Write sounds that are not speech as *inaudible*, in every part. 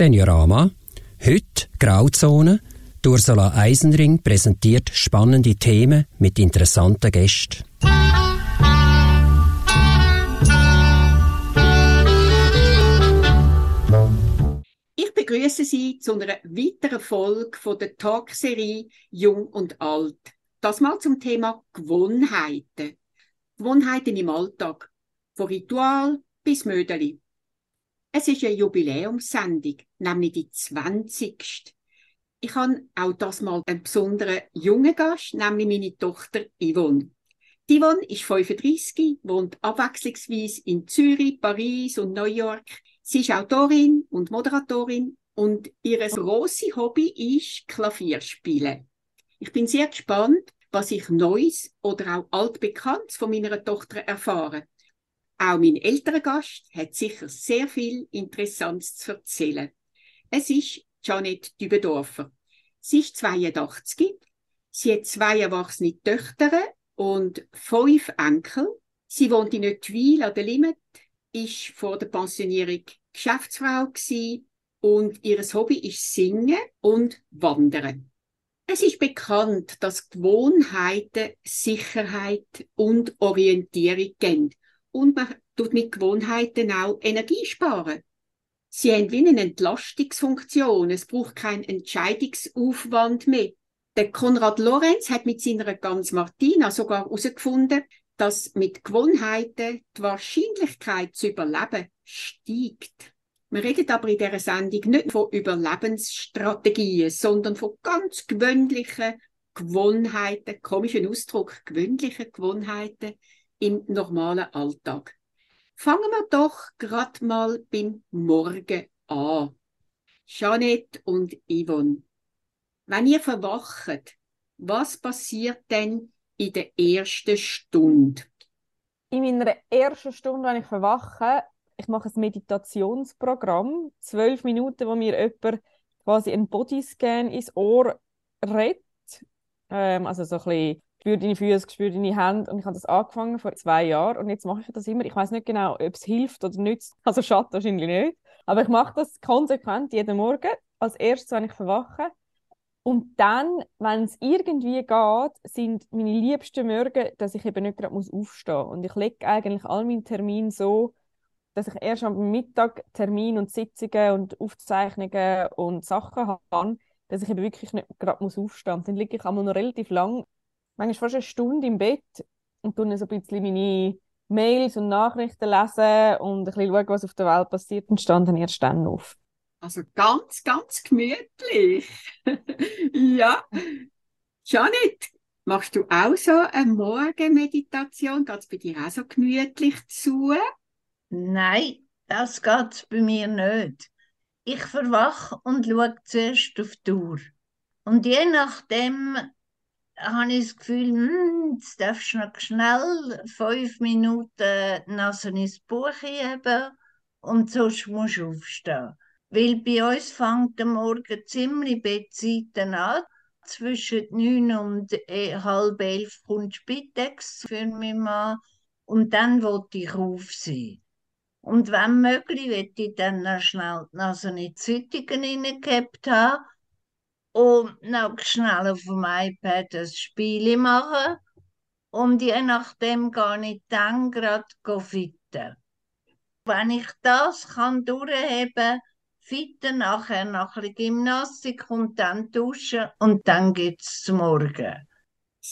Seniorama. Heute Grauzone. Ursula Eisenring präsentiert spannende Themen mit interessanten Gästen. Ich begrüße Sie zu einer weiteren Folge der Talkserie Jung und Alt. Das mal zum Thema Gewohnheiten. Gewohnheiten im Alltag. Von Ritual bis Mödeli. Es ist eine Jubiläumssendung, nämlich die 20. Ich habe auch das mal einen besonderen jungen Gast, nämlich meine Tochter Yvonne. Die Yvonne ist 35, wohnt abwechslungsweise in Zürich, Paris und New York. Sie ist Autorin und Moderatorin und ihr grosses Hobby ist Klavierspielen. Ich bin sehr gespannt, was ich Neues oder auch Altbekanntes von meiner Tochter erfahre. Auch mein älterer Gast hat sicher sehr viel Interessantes zu erzählen. Es ist Janet Dübendorfer. Sie ist 82. Sie hat zwei erwachsene Töchter und fünf Enkel. Sie wohnt in Ottwil an der Limit, ist vor der Pensionierung Geschäftsfrau und ihr Hobby ist Singen und Wandern. Es ist bekannt, dass Gewohnheiten Sicherheit und Orientierung geben und man tut mit Gewohnheiten auch Energie sparen. Sie haben wie eine Entlastungsfunktion. Es braucht keinen Entscheidungsaufwand mehr. Der Konrad Lorenz hat mit seiner Gans Martina sogar herausgefunden, dass mit Gewohnheiten die Wahrscheinlichkeit zu überleben steigt. Wir reden aber in dieser Sendung nicht von Überlebensstrategien, sondern von ganz gewöhnlichen Gewohnheiten, komischen Ausdruck, gewöhnlichen Gewohnheiten, im normalen Alltag. Fangen wir doch gerade mal beim Morgen an. Jeanette und Yvonne, wenn ihr verwacht, was passiert denn in der ersten Stunde? In meiner ersten Stunde, wenn ich verwache, ich mache ein Meditationsprogramm, zwölf Minuten, wo mir jemand quasi einen Bodyscan ins Ohr redet. Ähm, also so ein bisschen spüre deine Füße, spüre deine Hände. Und ich habe das angefangen vor zwei Jahren und jetzt mache ich das immer. Ich weiß nicht genau, ob es hilft oder nützt. *laughs* Also schadet wahrscheinlich nicht. Aber ich mache das konsequent jeden Morgen. Als erstes, wenn ich verwache. Und dann, wenn es irgendwie geht, sind meine liebsten Morgen, dass ich eben nicht gerade aufstehen muss. Und ich lege eigentlich all meine Termine so, dass ich erst am Mittag Termin und Sitzungen und Aufzeichnungen und Sachen habe, dass ich eben wirklich nicht gerade aufstehen muss. Dann liege ich einmal noch relativ lang manchmal fast eine Stunde im Bett und dann so ein bisschen meine Mails und Nachrichten lesen und ein bisschen schauen, was auf der Welt passiert und stand dann erst dann auf. Also ganz, ganz gemütlich. *laughs* ja. Janet, machst du auch so eine Morgenmeditation? Geht es bei dir auch so gemütlich zu? Nein, das geht bei mir nicht. Ich verwache und schaue zuerst auf die Uhr. Und je nachdem, habe ich das Gefühl, hm, jetzt darfst du noch schnell fünf Minuten Nase ins Buch heben und sonst musst du aufstehen. Weil bei uns fängt der Morgen ziemlich Bettzeiten an. Zwischen neun und äh, halb elf kommt Spitex für mich Mann und dann wollte ich auf sein. Und wenn möglich, möchte ich dann noch schnell die Nase in die hineingehabt haben und noch schnell auf dem iPad ein Spiel machen. Und je nachdem gehe ich dann gerade fitten. Wenn ich das kann durchheben fitten nachher nach ein Gymnastik und dann duschen und dann geht es zum Morgen.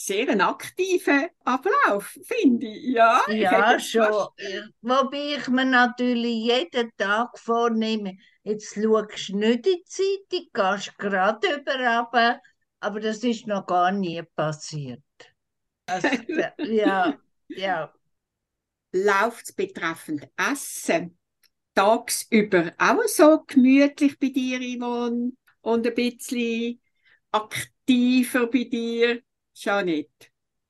Sehr ein aktiver Ablauf, finde ich. Ja, ja ich schon. Fast... Wobei ich mir natürlich jeden Tag vornehme, Jetzt schaust du nicht in die Zeitung, gehst gerade über, aber das ist noch gar nie passiert. Also, ja, ja. Läuft es betreffend Essen tagsüber auch so gemütlich bei dir, Yvonne? Und ein bisschen aktiver bei dir, Janet?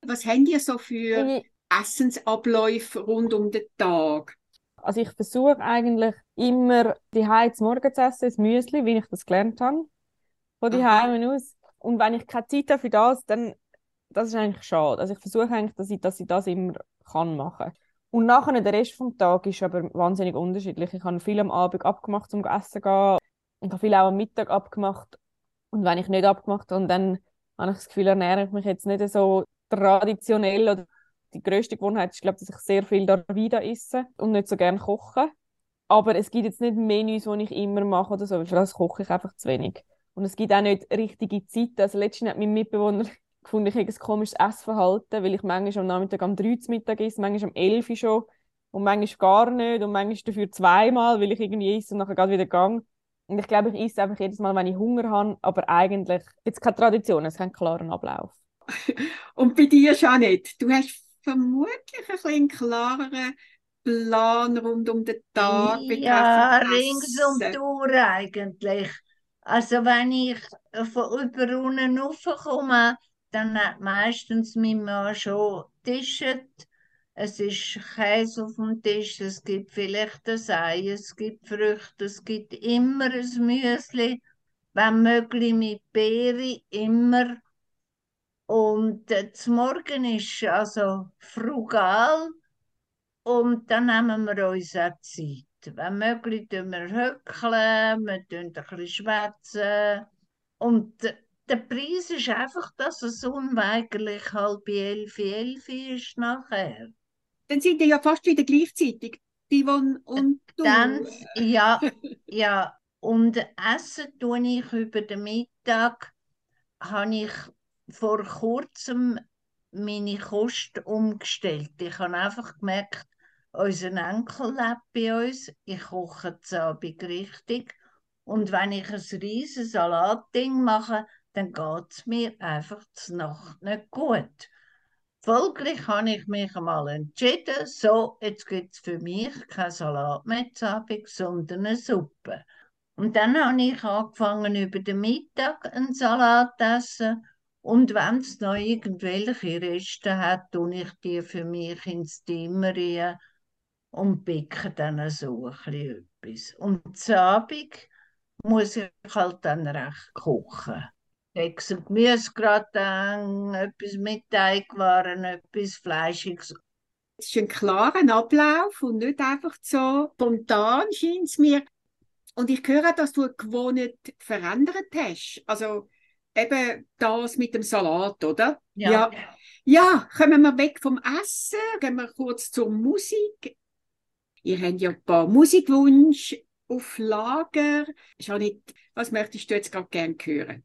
Was habt ihr so für Essensabläufe rund um den Tag? Also ich versuche eigentlich immer die zum Morgen zu essen, das Müsli, wie ich das gelernt habe, von die aus. Und wenn ich keine Zeit habe für das, dann das ist eigentlich schade. Also ich versuche eigentlich, dass ich, dass ich das immer kann machen. Und nachher der Rest vom Tag ist aber wahnsinnig unterschiedlich. Ich habe viel am Abend abgemacht, zum Essen zu gehen. Ich habe viel auch am Mittag abgemacht. Und wenn ich nicht abgemacht habe, dann habe ich das Gefühl, ernähre ich mich jetzt nicht so traditionell. Oder die grösste Gewohnheit ist, glaube dass ich sehr viel Darvida esse und nicht so gerne koche. Aber es gibt jetzt nicht Menüs, die ich immer mache oder so, weil für das koche ich einfach zu wenig. Und es gibt auch nicht richtige Zeiten. Also letztens hat mein Mitbewohner *laughs* gefunden, ich habe ein komisches Essverhalten, weil ich manchmal am Nachmittag am 3 Uhr Mittag esse, manchmal am 11 Uhr schon und manchmal gar nicht und manchmal dafür zweimal, weil ich irgendwie esse und nachher gerade wieder gang. Und ich glaube, ich esse einfach jedes Mal, wenn ich Hunger habe, aber eigentlich gibt es keine Tradition, es ist keinen klaren Ablauf. *laughs* und bei dir, Janet, du hast vermutlich ein bisschen klareren Plan rund um den Tag. Ja, rings um die Uhr eigentlich. Also wenn ich von über unten raufkomme, dann hat meistens mein Mann schon Tische. Es ist Käse auf dem Tisch, es gibt vielleicht ein Ei, es gibt Früchte, es gibt immer ein Müsli, wenn möglich mit Beere, immer. Und äh, zum Morgen ist also frugal und dann nehmen wir uns auch Zeit. Wenn möglich, tun wir höckeln, wir tun ein bisschen schwätzen. Und der Preis ist einfach, dass es unweigerlich halb elf, elf ist nachher. Dann sind die ja fast wieder gleichzeitig, die Yvonne und du. Dann, ja, ja. Und essen tue ich über den Mittag, habe ich vor kurzem meine Kost umgestellt. Ich habe einfach gemerkt, unser Enkel lebt bei uns. Ich koche zu Abend richtig. Und wenn ich ein riesiges Salatding mache, dann geht es mir einfach zur Nacht nicht gut. Folglich habe ich mich einmal entschieden, so, jetzt gibt es für mich kein Salat mehr Abend, sondern eine Suppe. Und dann habe ich angefangen, über den Mittag einen Salat zu essen. Und wenn es noch irgendwelche Reste hat, tue ich die für mich ins Zimmer und backe dann so etwas. Und zu Abend muss ich halt dann recht kochen. Keks und Gemüsegratin, etwas mit Teigwaren, etwas Fleischiges. Es ist ein klarer Ablauf und nicht einfach so spontan, scheint es mir. Und ich höre, dass du eine Gewohnheit verändert hast. Also eben das mit dem Salat, oder? Ja. ja. Ja, kommen wir weg vom Essen, gehen wir kurz zur Musik. Ihr habt ja ein paar Musikwünsche auf Lager. Janet, was möchtest du jetzt gerade gerne hören?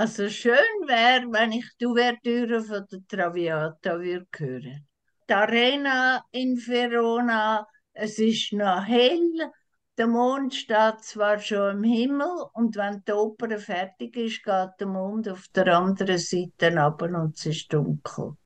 Also schön wäre, wenn ich die Ouvertüre von der Traviata würde hören. Die Arena in Verona, es ist noch hell, der Mond steht zwar schon im Himmel und wenn die Oper fertig ist, geht der Mond auf der anderen Seite ab und es ist dunkel.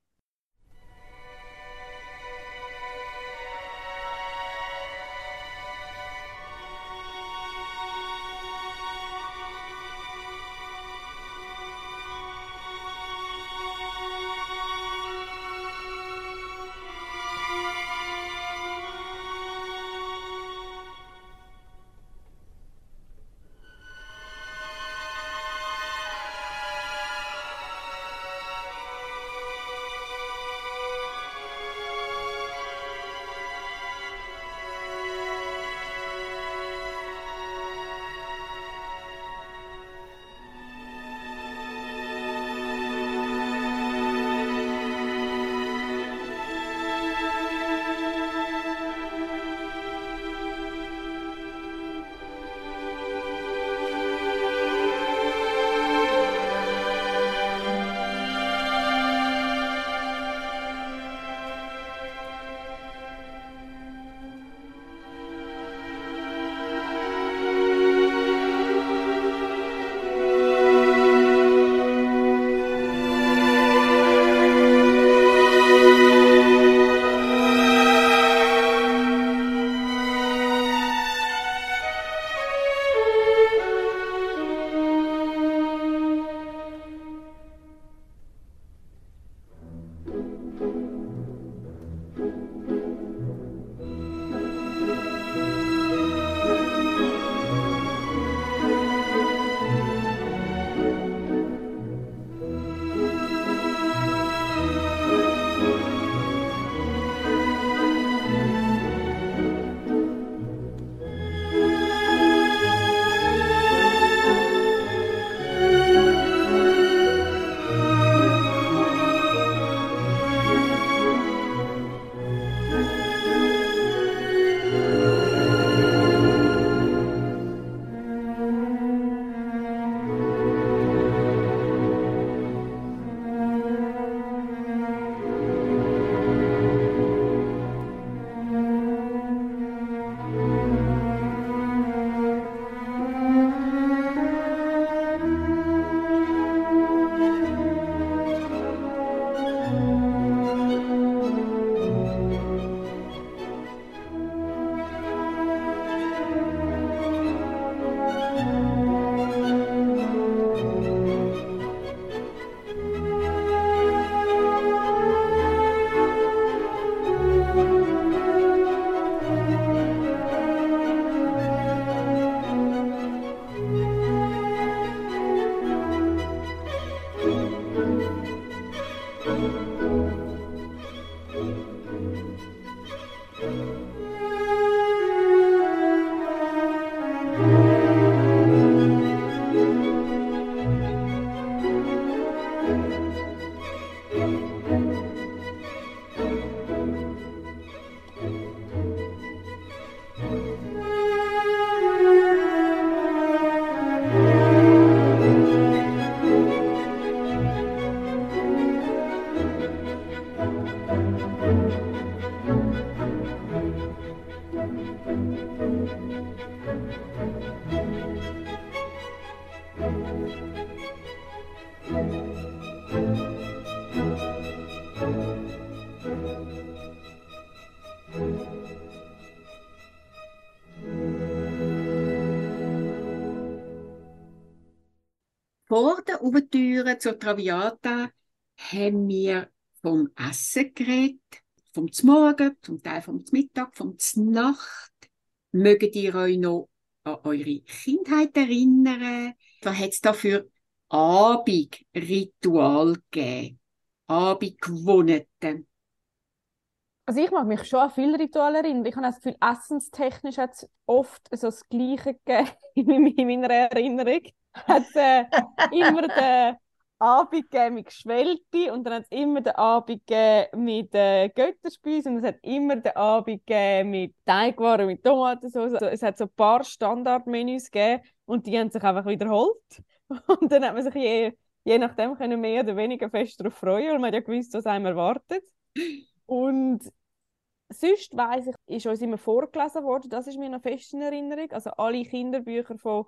Zur Traviata haben wir vom Essen geredet, vom Morgen, zum Teil vom Mittag, vom Nacht. Mögt ihr euch noch an eure Kindheit erinnern? Was hat es da für Abendritual gegeben? Abendgewohnheiten? Also ich mag mich schon an viele Rituale erinnern. Ich habe das Gefühl, essenstechnisch hat es oft so das Gleiche gegeben *laughs* in meiner Erinnerung. Hat äh, immer den Abend mit Geschwellte und dann hat es immer den Abend mit äh, Götterspeise und es hat immer den Abend mit Teigwaren, mit Tomatensauce. Also es hat so ein paar Standardmenüs gegeben und die haben sich einfach wiederholt. *laughs* Und dann hat man sich je, je nachdem können mehr oder weniger fest darauf freuen, weil man ja gewusst, was einem erwartet. Und sonst weiss ich, ist uns immer vorgelesen worden, das ist mir noch fest in Erinnerung. Also alle Kinderbücher von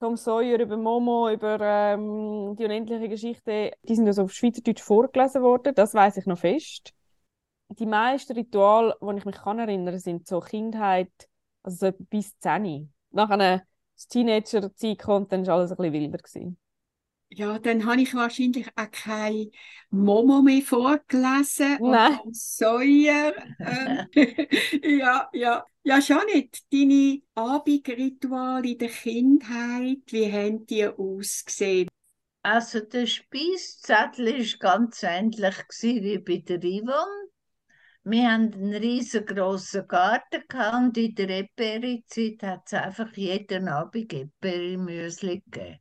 Tom Sawyer über Momo, über ähm, die unendliche Geschichte, die sind also auf Schweizerdeutsch vorgelesen worden, das weiß ich noch fest. Die meisten Rituale, die ich mich kann erinnern sind so Kindheit, also so bis 10. Nach einer Teenager-Zeit kommt, dann war alles ein bisschen wilder. Gewesen. Ja, dann habe ich wahrscheinlich auch kein Momo mehr vorgelesen. Nein. Sawyer. Ähm, *laughs* ja, ja. Ja, schon nicht. Deine Abendrituale in der Kindheit, wie haben die ausgesehen? Also der Speiszettel war ganz ähnlich wie bei der Yvonne. Wir hatten einen riesengroßen Garten und in der Eperi-Zeit hat es einfach jeden Abend Eperi-Müsli gegeben.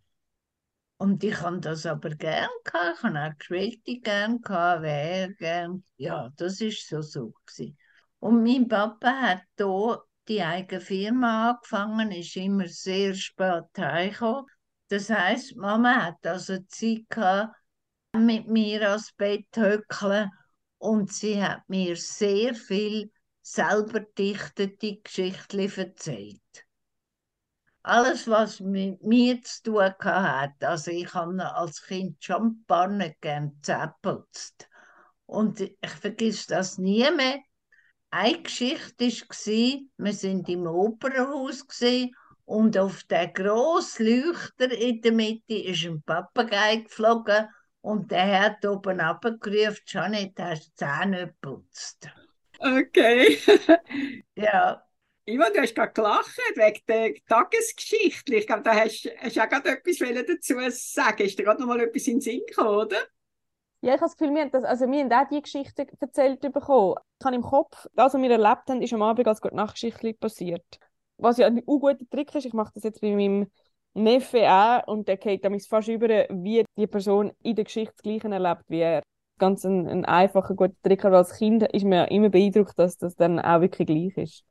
Und ich habe das aber gern gehabt. Ich habe auch Geschwälte gern gehabt, wer gern. Ja, das ist so so gewesen. Und mein Papa hat hier die eigene Firma angefangen, ist immer sehr spät heimgekommen. Das heisst, Mama hat also Zeit gehabt, mit mir ans Bett hückeln und sie hat mir sehr viel selber dichtete Geschichten erzählt alles, was mit mir zu tun hat. Also ich habe als Kind schon nicht gern zäppelt. Und ich vergesse das nie mehr. Eine Geschichte war, wir sind im Opernhaus und auf der grossen Leuchter in der Mitte ist ein Papagei geflogen und der hat oben abgerufen, Janet, hast du Zähne geputzt. Okay. *laughs* ja, Ivan, du hast gerade gelacht wegen der Tagesgeschichte. Ich glaube, da hast du auch gerade etwas dazu sagen. Ist dir gerade noch mal etwas in den Sinn gekommen, oder? Ja, ich habe das Gefühl, wir haben, das, also wir haben auch diese Geschichte erzählt bekommen. Ich habe im Kopf, das, was wir erlebt haben, ist am Abend als Nachtgeschichte passiert. Was ja ein guter Trick ist, ich mache das jetzt bei meinem Neffe auch und der geht damit fast über, wie die Person in der Geschichte das Gleiche erlebt wie er. Ganz ein, ein einfacher, guter Trick, aber als Kind ist mir immer beeindruckt, dass das dann auch wirklich gleich ist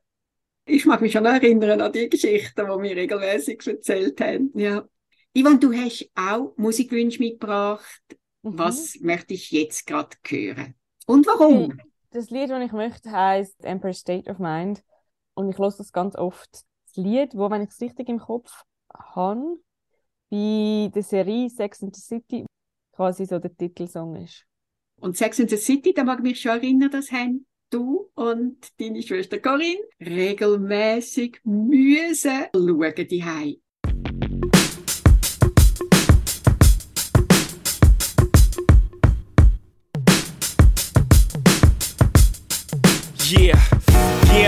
ich mag mich schon erinnern an die Geschichten, die wir regelmäßig erzählt haben. Ja. Ivan, du hast auch Musikwünsche mitgebracht. Mhm. Was möchte ich jetzt gerade hören? Und warum? Das Lied, das ich möchte, heißt Emperor State of Mind. Und ich höre das ganz oft. Das Lied, wo, wenn ich es richtig im Kopf habe, bei der Serie Sex and the City quasi so der Titelsong ist. Und Sex and the City, da mag ich mich schon erinnern, das haben du und deine Schwester Corinne regelmäßig müssen schauen die Yeah.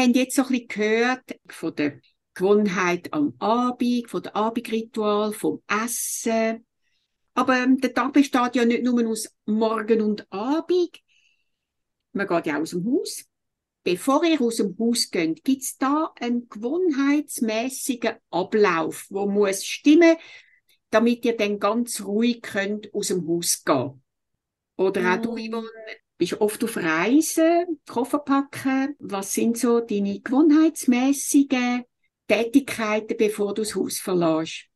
haben jetzt so ein bisschen gehört von der Gewohnheit am Abend, von der Abendritual, vom Essen. Aber ähm, der Tag besteht ja nicht nur aus Morgen und Abend. Man geht ja aus dem Haus. Bevor ihr aus dem Haus geht, gibt es da einen gewohnheitsmäßigen Ablauf, wo muss stimmen, damit ihr dann ganz ruhig könnt aus dem Haus gehen. Oder auch du, Yvonne, bist oft auf Reisen, Koffer packen. Was sind so deine gewohnheitsmäßigen Tätigkeiten, bevor du das Haus verlässt?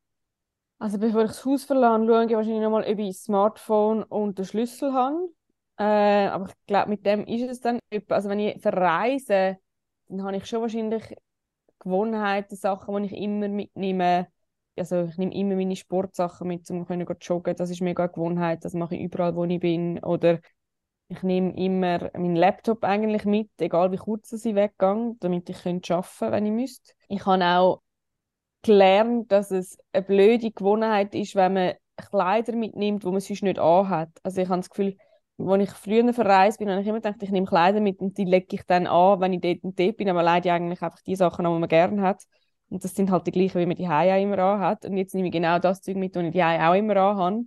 Also bevor ich das Haus verlasse, schaue ich wahrscheinlich nochmal, ob ich das Smartphone und den Schlüssel habe. Äh, aber ich glaube, mit dem ist es dann etwa. Also wenn ich verreise, dann habe ich schon wahrscheinlich Gewohnheiten, Sachen, die ich immer mitnehme. Also ich nehme immer meine Sportsachen mit, um gehen joggen. Das ist mega eine Gewohnheit. Das mache ich überall, wo ich bin. Oder ich nehme immer meinen Laptop eigentlich mit, egal wie kurz ich weggehe, damit ich arbeiten könnte, wenn ich müsste. Ich habe auch gelernt, dass es eine blöde Gewohnheit ist, wenn man Kleider mitnimmt, die man sonst nicht anhat. Also ich habe das Gefühl, als ich früher verreist bin, habe ich immer gedacht, ich nehme Kleider mit und die lege ich dann an, wenn ich dort und dort bin, aber leider eigentlich einfach die Sachen die man gerne hat. Und das sind halt die gleichen, wie man die auch immer anhat. Und jetzt nehme ich genau das Zeug mit, das ich die auch immer anhabe.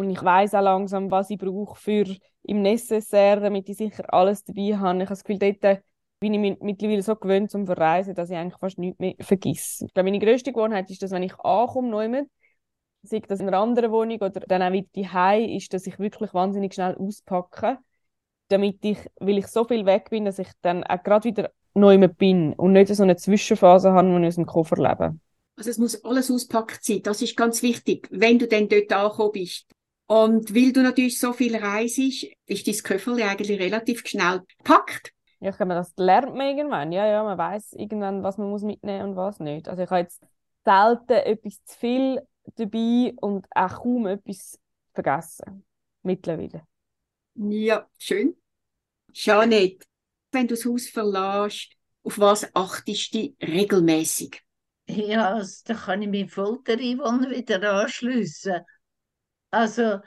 Und ich weiß auch langsam, was ich brauche für im Necessaire, damit ich sicher alles dabei habe. Ich habe das Gefühl, dort bin ich mi- mittlerweile so gewöhnt zum Verreisen, dass ich eigentlich fast nichts mehr vergesse. Meine grösste Gewohnheit ist, dass wenn ich ankomme, neu sei das in einer anderen Wohnung oder dann auch wieder daheim, ist, dass ich wirklich wahnsinnig schnell auspacke, damit ich, weil ich so viel weg bin, dass ich dann auch gerade wieder neu bin und nicht so eine Zwischenphase habe, wo ich aus dem Koffer lebe. Also es muss alles auspackt sein. Das ist ganz wichtig, wenn du dann dort angekommen bist. Und weil du natürlich so viel reist, ist dein Köfferli eigentlich relativ schnell gepackt. Ja, ich glaube, das lernt man irgendwann. Ja, ja, man weiß irgendwann, was man muss mitnehmen und was nicht. Also ich habe jetzt selten etwas zu viel dabei und auch kaum etwas vergessen. Mittlerweile. Ja, schön. Jeanette, wenn du das Haus verlässt, auf was achtest du regelmäßig? Ja, also, da kann ich mich voll der Yvonne wieder anschliessen. Also,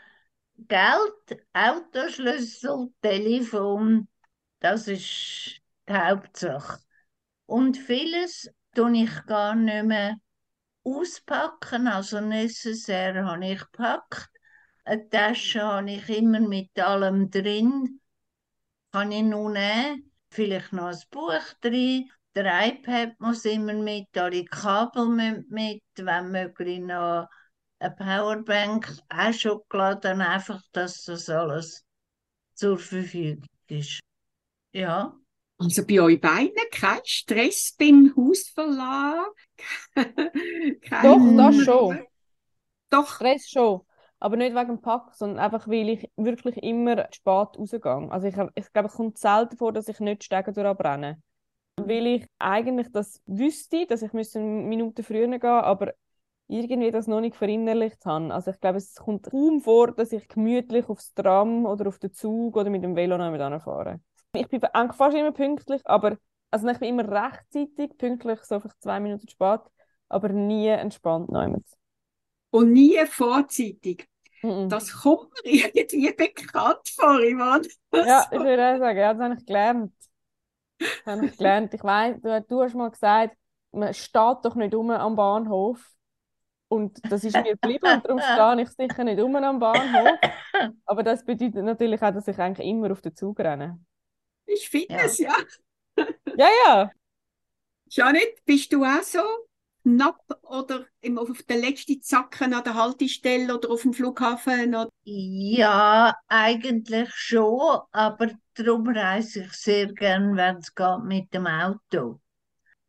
Geld, Autoschlüssel, Telefon, das ist die Hauptsache. Und vieles tue ich gar nicht mehr auspacken, also necessaire habe ich gepackt. Eine Tasche habe ich immer mit allem drin. Kann ich nur nehmen, vielleicht noch ein Buch drin. Der iPad muss immer mit, alle Kabel mit, wenn möglich noch eine Powerbank, auch schon geladen, einfach, dass das alles zur Verfügung ist. Ja, Also bei euch beiden kein Stress beim Hausverlag? *laughs* Doch, das schon. Doch, Stress schon. Aber nicht wegen dem Pack, sondern einfach, weil ich wirklich immer spät rausgehe. Also ich, ich glaube, es kommt selten vor, dass ich nicht Stege durchbrenne. Weil ich eigentlich das wüsste, dass ich müsste eine Minute früher gehen aber irgendwie das noch nicht verinnerlicht habe. Also ich glaube, es kommt kaum vor, dass ich gemütlich aufs Tram oder auf den Zug oder mit dem Velo noch fahre. Ich bin eigentlich fast immer pünktlich, aber also ich bin immer rechtzeitig pünktlich, so vielleicht zwei Minuten spät, aber nie entspannt noch und nie vorzeitig. Das kommt mir irgendwie bekannt vor, Ivan. Ja, ich würde auch sagen, ja, das habe ich gelernt. Das habe ich gelernt. Ich weiss, du, du hast mal gesagt, man steht doch nicht um am Bahnhof. Und das ist mir geblieben und darum *laughs* stehe ich sicher nicht um am Bahnhof. *laughs* Aber das bedeutet natürlich auch, dass ich eigentlich immer auf den Zug renne. Ist Fitness, ja. Ja, ja. Janet, bist du auch so knapp oder im, auf der letzten Zacken an der Haltestelle oder auf dem Flughafen? Oder? Ja, eigentlich schon, aber darum reise ich sehr gern, wenn es geht, mit dem Auto.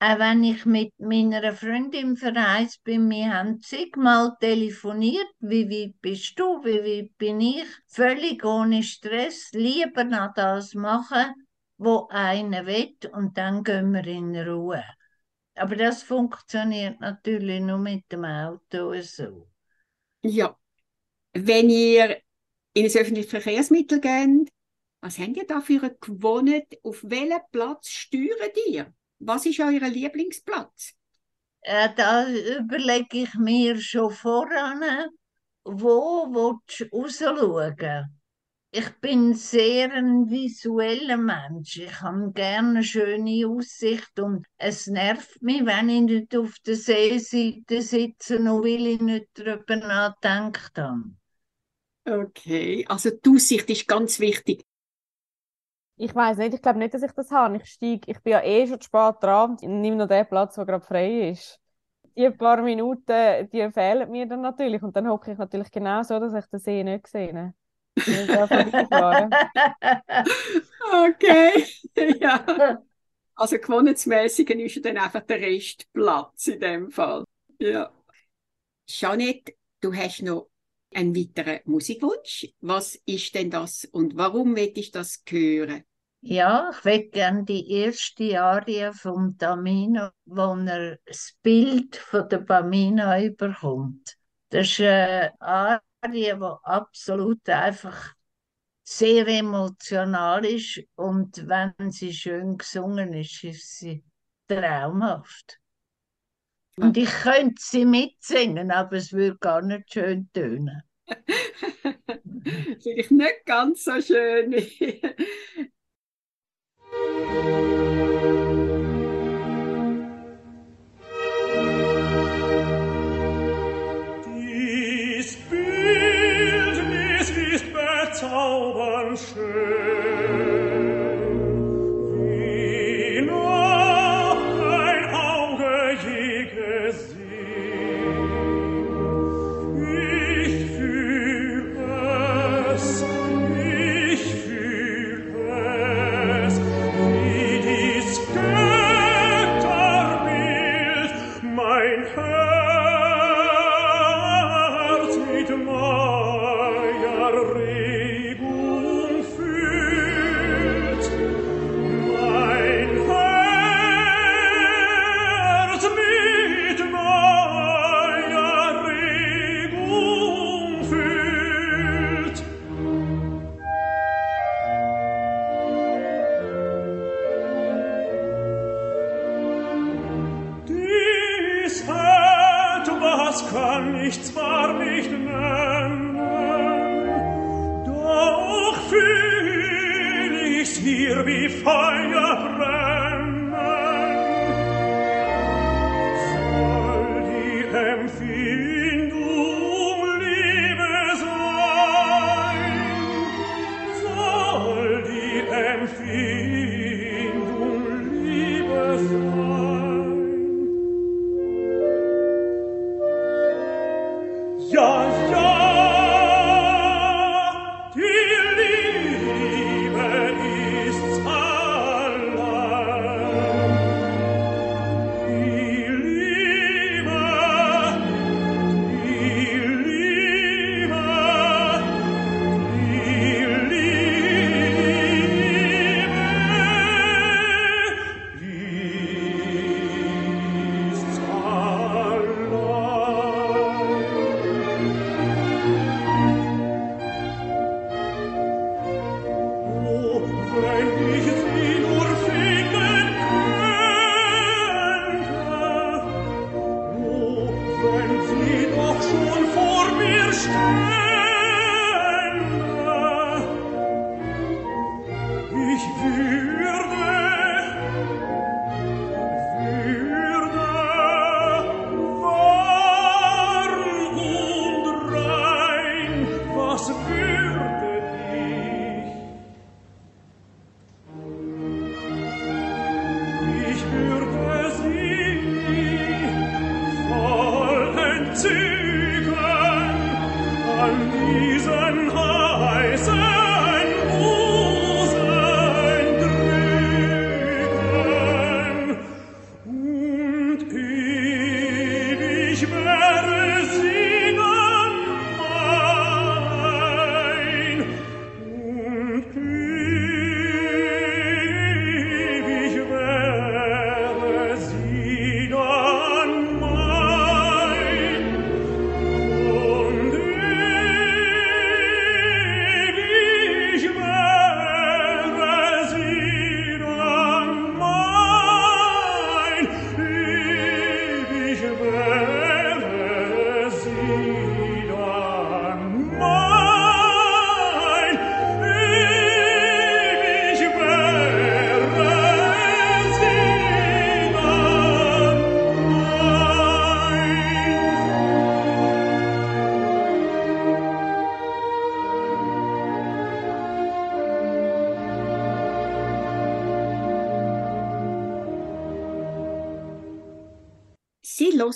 Auch wenn ich mit meiner Freundin verreist bin, wir haben zigmal telefoniert, wie weit bist du, wie weit bin ich, völlig ohne Stress, lieber noch das machen, wo einer will und dann gehen wir in Ruhe. Aber das funktioniert natürlich nur mit dem Auto so. Ja. Wenn ihr in ein öffentliches Verkehrsmittel geht, was habt ihr da für eine Gewohnheit? Auf welchen Platz steuert ihr? Was ist euer Lieblingsplatz? Äh, da überlege ich mir schon voran, wo willst du rausschauen? Ich bin sehr ein visueller Mensch. Ich habe gerne eine schöne Aussicht und es nervt mich, wenn ich nicht auf der Seeseite sitze, nur weil ich nicht darüber habe. Okay, also die Aussicht ist ganz wichtig. Ich weiß nicht, ich glaube nicht, dass ich das habe. Ich steige, ich bin ja eh schon spät dran. Ich nehme noch den Platz, der gerade frei ist. Die paar Minuten, die fehlen mir dann natürlich. Und dann hocke ich natürlich genau so, dass ich den See nicht sehe. *laughs* Okay, *laughs* ja. Also gewohnheitsmäßig ist dann einfach der Rest Platz in dem Fall. Ja. Jeanette, du hast noch einen weiteren Musikwunsch. Was ist denn das und warum will ich das hören? Ja, ich würde gerne die erste Arie vom Tamino, wo er das Bild von der Bamina überkommt. Das ist eine Arie, die absolut einfach sehr emotional ist und wenn sie schön gesungen ist, ist sie traumhaft. Und ich könnte sie mitsingen, aber es würde gar nicht schön tönen. *laughs* Vielleicht nicht ganz so schön. Dies Bildnis ist bezaubernd schön,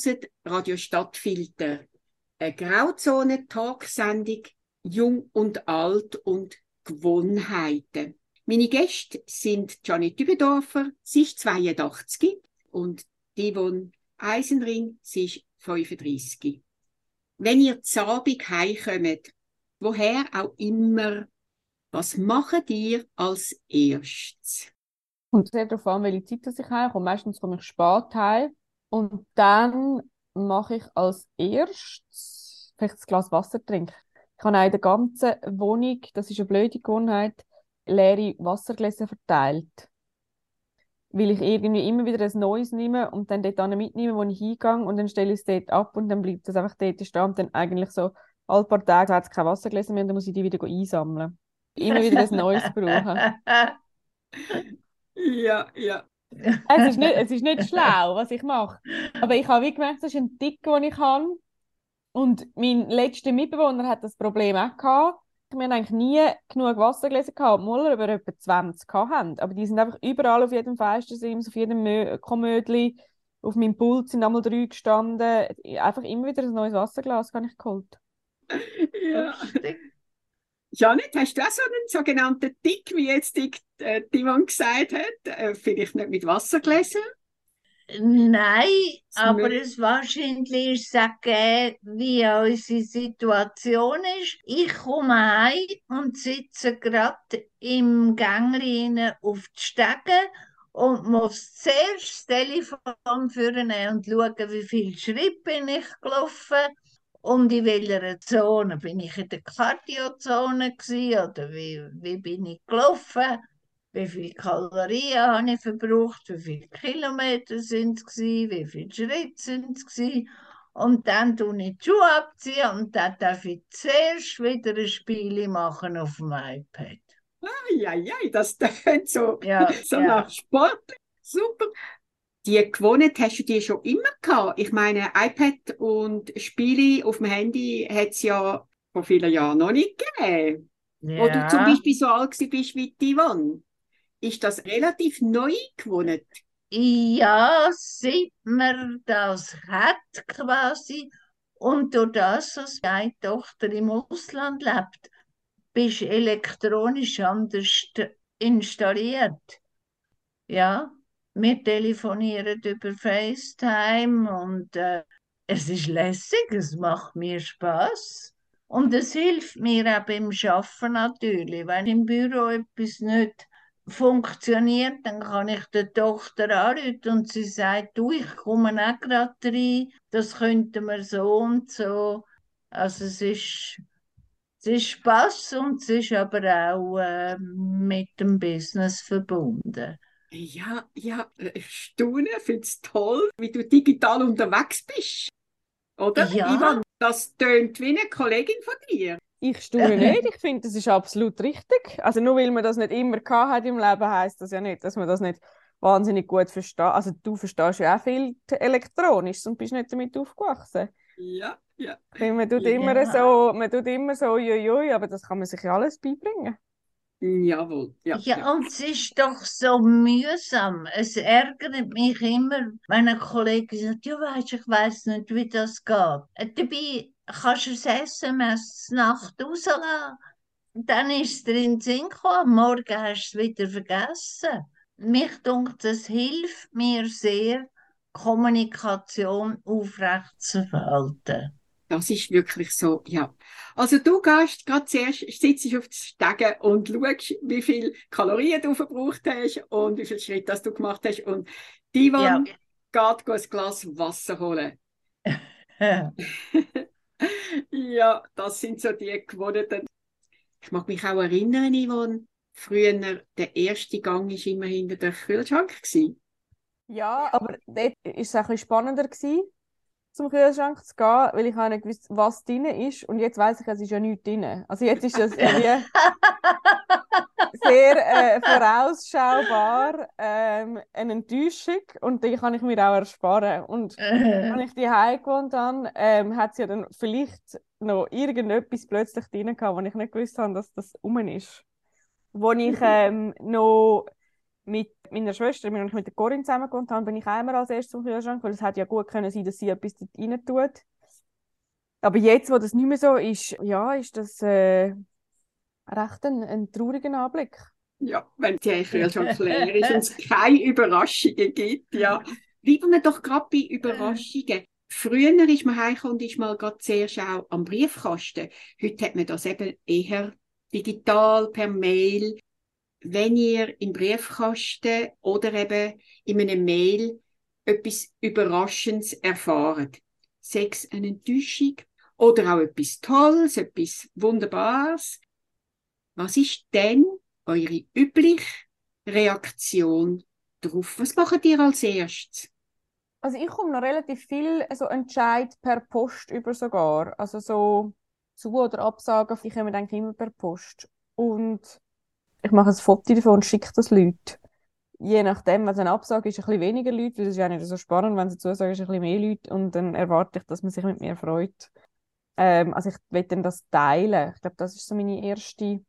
hören Radio Stadtfilter, eine Grauzone-Talksendung Jung und Alt und Gewohnheiten. Meine Gäste sind Janet Dübendorfer, sie ist 82 und Divon Eisenring, sie ist 35. Wenn ihr Abend heimkommt, woher auch immer, was macht ihr als erstes? Kommt sehr darauf an, welche Zeit ich heimkomme. Meistens komme ich spät heim. Und dann mache ich als erstes vielleicht ein Glas Wasser trinken. Ich habe auch in der ganzen Wohnung, das ist eine blöde Gewohnheit, leere Wassergläser verteilt. Weil ich irgendwie immer wieder ein neues nehme und dann dort mitnehme, wo ich hingehe und dann stelle ich es dort ab und dann bleibt es einfach dort stehen und dann eigentlich so alle paar Tage hat es kein Wassergläser mehr und dann muss ich die wieder einsammeln. Immer wieder ein neues *laughs* brauchen. Ja, ja. Es ist nicht, es ist nicht schlau, was ich mache. Aber ich habe wie gemerkt, das ist ein Tick, den ich habe. Und mein letzter Mitbewohner hat das Problem auch gehabt. Wir haben eigentlich nie genug Wassergläser gehabt, obwohl wir über etwa 20 gehabt haben. Aber die sind einfach überall auf jedem Fenstersims, auf jedem Mö Kommödli, auf meinem Pult sind einmal drei gestanden. Einfach immer wieder ein neues Wasserglas habe ich geholt. ja. Janet, hast du auch so einen sogenannten Tick, wie jetzt die, äh, Timon gesagt hat? Äh, vielleicht nicht mit Wassergläsern? Nein, Das aber es wahrscheinlich ist es auch gegeben, wie unsere Situation ist. Ich komme heim und sitze gerade im Gang auf die Stege und muss zuerst das Telefon führen und schauen, wie viel Schritt bin ich gelaufen und in welcher Zone. Bin ich in der Cardiozone oder wie, wie bin ich gelaufen? Wie viele Kalorien habe ich verbraucht? Wie viele Kilometer sind es? Wie viele Schritte sind es? Und dann tue ich die Schuhe abziehen und dann darf ich zuerst wieder ein Spiel machen auf dem iPad. Ja, ja, das tönt so, Ja, so ja. nach Sport. Super. Die Gewohnheit hast du dir schon immer gehabt? Ich meine, iPad und Spiele auf dem Handy hat es ja vor vielen Jahren noch nicht gegeben. Wo du zum Ja. Beispiel so alt bist wie die Yvonne. Ist das relativ neu gewohnt? Ja, seit man das hat quasi und durch das, dass meine Tochter im Ausland lebt, bist elektronisch anders installiert. Ja, wir telefonieren über FaceTime und äh, es ist lässig, es macht mir Spaß. Und es hilft mir auch beim Schaffen natürlich. Wenn im Büro etwas nicht funktioniert, dann kann ich der Tochter anrufen und sie sagt, du, ich komme auch gerade rein, das könnten wir so und so. Also es ist, es ist Spaß und es ist aber auch äh, mit dem Business verbunden. Ja, ja, äh, staune, finde es toll, wie du digital unterwegs bist. Oder? Ja. Yvonne, das tönt wie eine Kollegin von dir. Ich staune nicht, ich finde, das ist absolut richtig. Also nur weil man das nicht immer gehabt hat im Leben, heisst das ja nicht, dass man das nicht wahnsinnig gut versteht. Also du verstehst ja auch viel elektronisch und bist nicht damit aufgewachsen. Ja, ja. Weil man tut Ja. immer so, man tut immer so, uiuiui, aber das kann man sich ja alles beibringen. Jawohl. Ja, Ja, und es ist doch so mühsam. Es ärgert mich immer, wenn ein Kollege sagt, ja, weisst, ich weiß nicht, wie das geht. Dabei kannst du das SMS Nacht rauslassen. Dann ist es dir in den Sinn gekommen, am morgen hast du es wieder vergessen. Mich dunkt, es hilft mir sehr, Kommunikation aufrechtzuerhalten. Das ist wirklich so, ja. Also du gehst gerade zuerst, sitzt auf den Stegen und schaust, wie viel Kalorien du verbraucht hast und wie viel Schritt das du gemacht hast. Und die Ja. geht ein Glas Wasser holen. *laughs* Ja, das sind so die Gewohnheiten. Ich mag mich auch erinnern, Yvonne, früher der erste Gang war immer hinter der Kühlschrank. Gewesen. Ja, aber dort war es auch ein bisschen spannender, gewesen, zum Kühlschrank zu gehen, weil ich auch nicht gewusst, was drin ist. Und jetzt weiß ich, es ist ja nichts drin. Also jetzt ist es *laughs* wie sehr äh, vorausschaubar ähm, eine Enttäuschung und die kann ich mir auch ersparen. Und *laughs* Als ich die gewohnt habe, ähm, hat es ja dann vielleicht noch irgendetwas plötzlich drin gehabt, wo ich nicht gewusst habe, dass das rum ist. Wo ich *laughs* ähm, noch mit meiner Schwester, wenn ich mit der Corinne zusammen gewohnt habe, bin ich einmal als erstes zum Kühlschrank, weil es hätte ja gut können sein, dass sie etwas dort rein tut. Aber jetzt, wo das nicht mehr so ist, ja, ist das äh, recht ein, ein trauriger Anblick. Ja, wenn die *laughs* Kühlschrank leer ist und es keine Überraschungen gibt, ja. Bleiben wir doch gerade bei Überraschungen. Früher ist man heimgekommen und ist mal gerade zuerst auch am Briefkasten. Heute hat man das eben eher digital, per Mail. Wenn ihr im Briefkasten oder eben in einem Mail etwas Überraschendes erfahrt, sei es eine Enttäuschung oder auch etwas Tolles, etwas Wunderbares, was ist denn eure übliche Reaktion darauf? Was macht ihr als erstes? Also ich komme noch relativ viel so Entscheid per Post über sogar. Also so Zu- oder Absagen, die kommen eigentlich immer per Post. Und ich mache ein Foto davon und schicke das Leuten. Je nachdem, wenn es eine Absage ist, ein bisschen weniger Leute, weil es ist ja nicht so spannend, wenn sie zusagen, ist ein bisschen mehr Leute und dann erwarte ich, dass man sich mit mir freut. Ähm, also ich will dann das teilen. Ich glaube, das ist so meine erste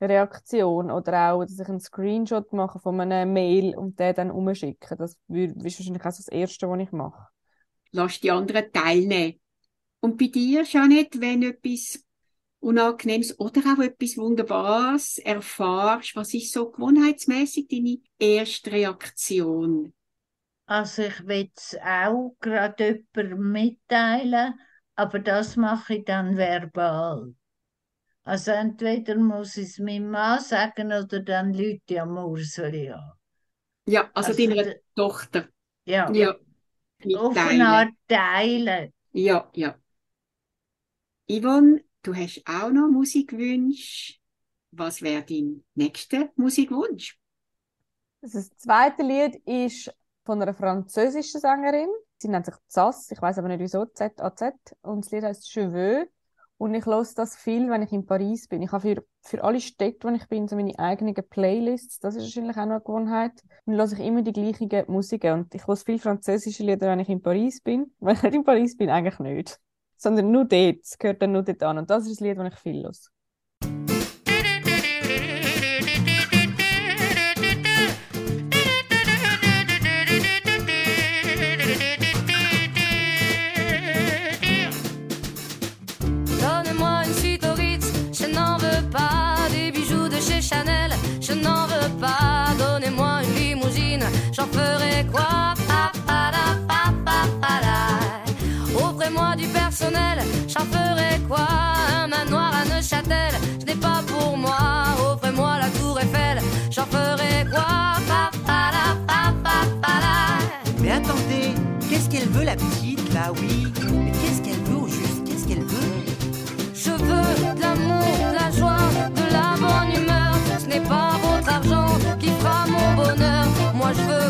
Reaktion. Oder auch, dass ich einen Screenshot mache von einem Mail und den dann umschicke. Das ist wahrscheinlich auch das Erste, was ich mache. Lass die anderen teilnehmen. Und bei dir, Janet, wenn etwas Unangenehmes oder auch etwas Wunderbares erfahrst, was ist so gewohnheitsmäßig deine erste Reaktion? Also ich will es auch gerade jemandem mitteilen, aber das mache ich dann verbal. Also entweder muss ich es meinem Mann sagen oder dann Leute am Urseli an. Ja, also, Also deiner de- Tochter. Ja, Ja, auf eine mitteilen. Art teilen. Ja, ja. Yvonne, du hast auch noch Musikwünsche. Was wäre dein nächster Musikwunsch? Also Das zweite Lied ist von einer französischen Sängerin. Sie nennt sich Zas, ich weiß aber nicht wieso, Z-A-Z. Und das Lied heißt Cheveux. Und ich höre das viel, wenn ich in Paris bin. Ich habe für, für alle Städte, wo ich bin, so meine eigenen Playlists. Das ist wahrscheinlich auch noch eine Gewohnheit. Dann höre ich immer die gleichen Musiken. Und ich höre viel französische Lieder, wenn ich in Paris bin. Wenn ich nicht in Paris bin, eigentlich nicht. Sondern nur dort. Es gehört dann nur dort an. Und das ist das Lied, das ich viel höre. Personnel, j'en ferai quoi Un manoir à Neuchâtel, ce n'est pas pour moi. Offrez-moi la tour Eiffel, j'en ferai quoi. Mais attendez, qu'est-ce qu'elle veut la petite là, oui Mais qu'est-ce qu'elle veut au juste? Qu'est-ce qu'elle veut? Je veux de l'amour, de la joie, de la bonne humeur. Ce n'est pas votre argent qui fera mon bonheur. Moi je veux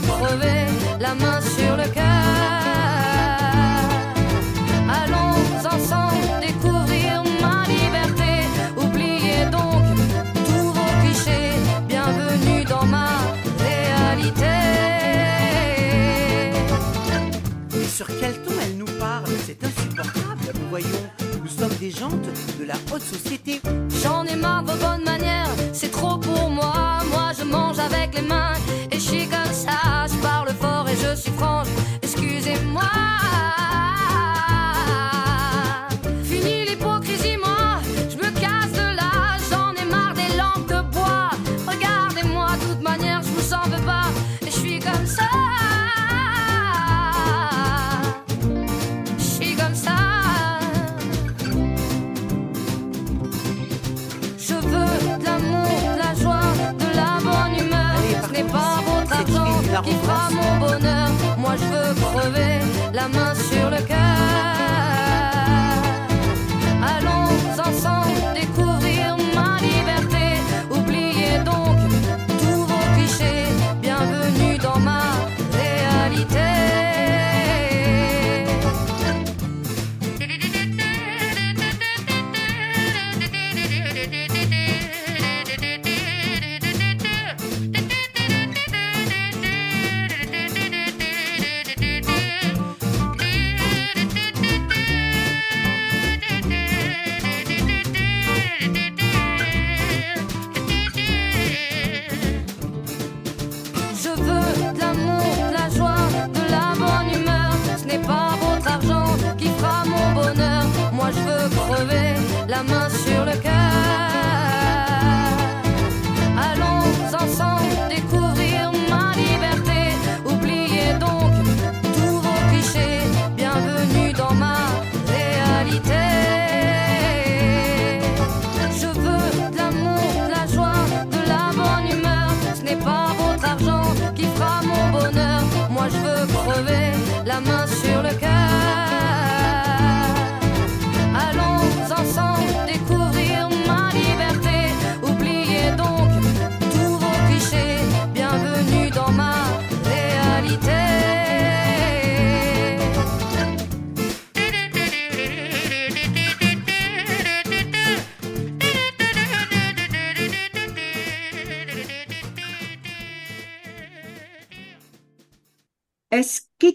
Nous sommes des gens de, de la haute société. J'en ai marre de vos bonnes manières, c'est trop pour moi. Moi je mange avec les mains et je suis comme ça. Je parle fort et je suis franche,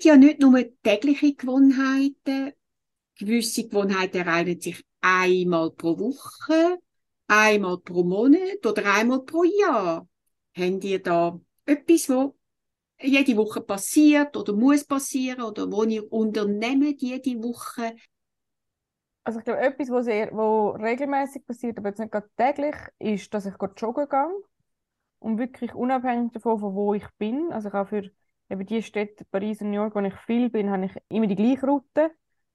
ja nicht nur tägliche Gewohnheiten. Gewisse Gewohnheiten reihen sich einmal pro Woche, einmal pro Monat oder einmal pro Jahr. Habt ihr da etwas, wo jede Woche passiert oder muss passieren oder wo ihr unternehmt jede Woche? Also ich glaube, etwas, was sehr, wo regelmäßig passiert, aber jetzt nicht gerade täglich, ist, dass ich gerade joggen gehe. Und wirklich unabhängig davon, von wo ich bin. Also ich auch für eben die Städte, Paris und New York, wo ich viel bin, habe ich immer die gleiche Route.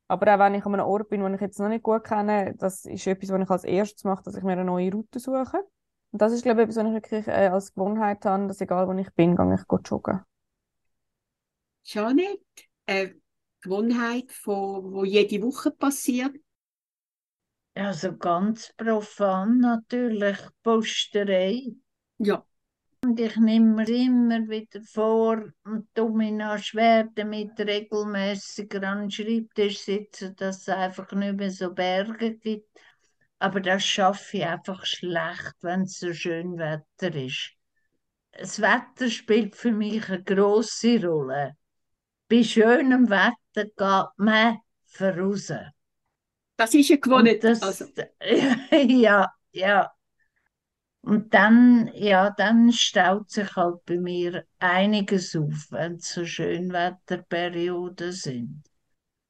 Aber auch wenn ich an einem Ort bin, den ich jetzt noch nicht gut kenne, das ist etwas, was ich als erstes mache, dass ich mir eine neue Route suche. Und das ist, glaube ich, etwas, was ich wirklich äh, als Gewohnheit habe, dass egal wo ich bin, gehe ich gut joggen. Janet, eine Gewohnheit, von, wo jede Woche passiert. Also ganz profan natürlich Posterei. Ja, Und ich nehme mir immer wieder vor und tue mich noch schwer damit regelmäßiger an den Schreibtisch sitzen, dass es einfach nicht mehr so Berge gibt. Aber das schaffe ich einfach schlecht, wenn es so schön Wetter ist. Das Wetter spielt für mich eine grosse Rolle. Bei schönem Wetter geht man voraus. das ist Und Gewohnheit. das, Also, *laughs* ja, ja. Und dann, ja, dann staut sich halt bei mir einiges auf, wenn es so Schönwetterperioden sind.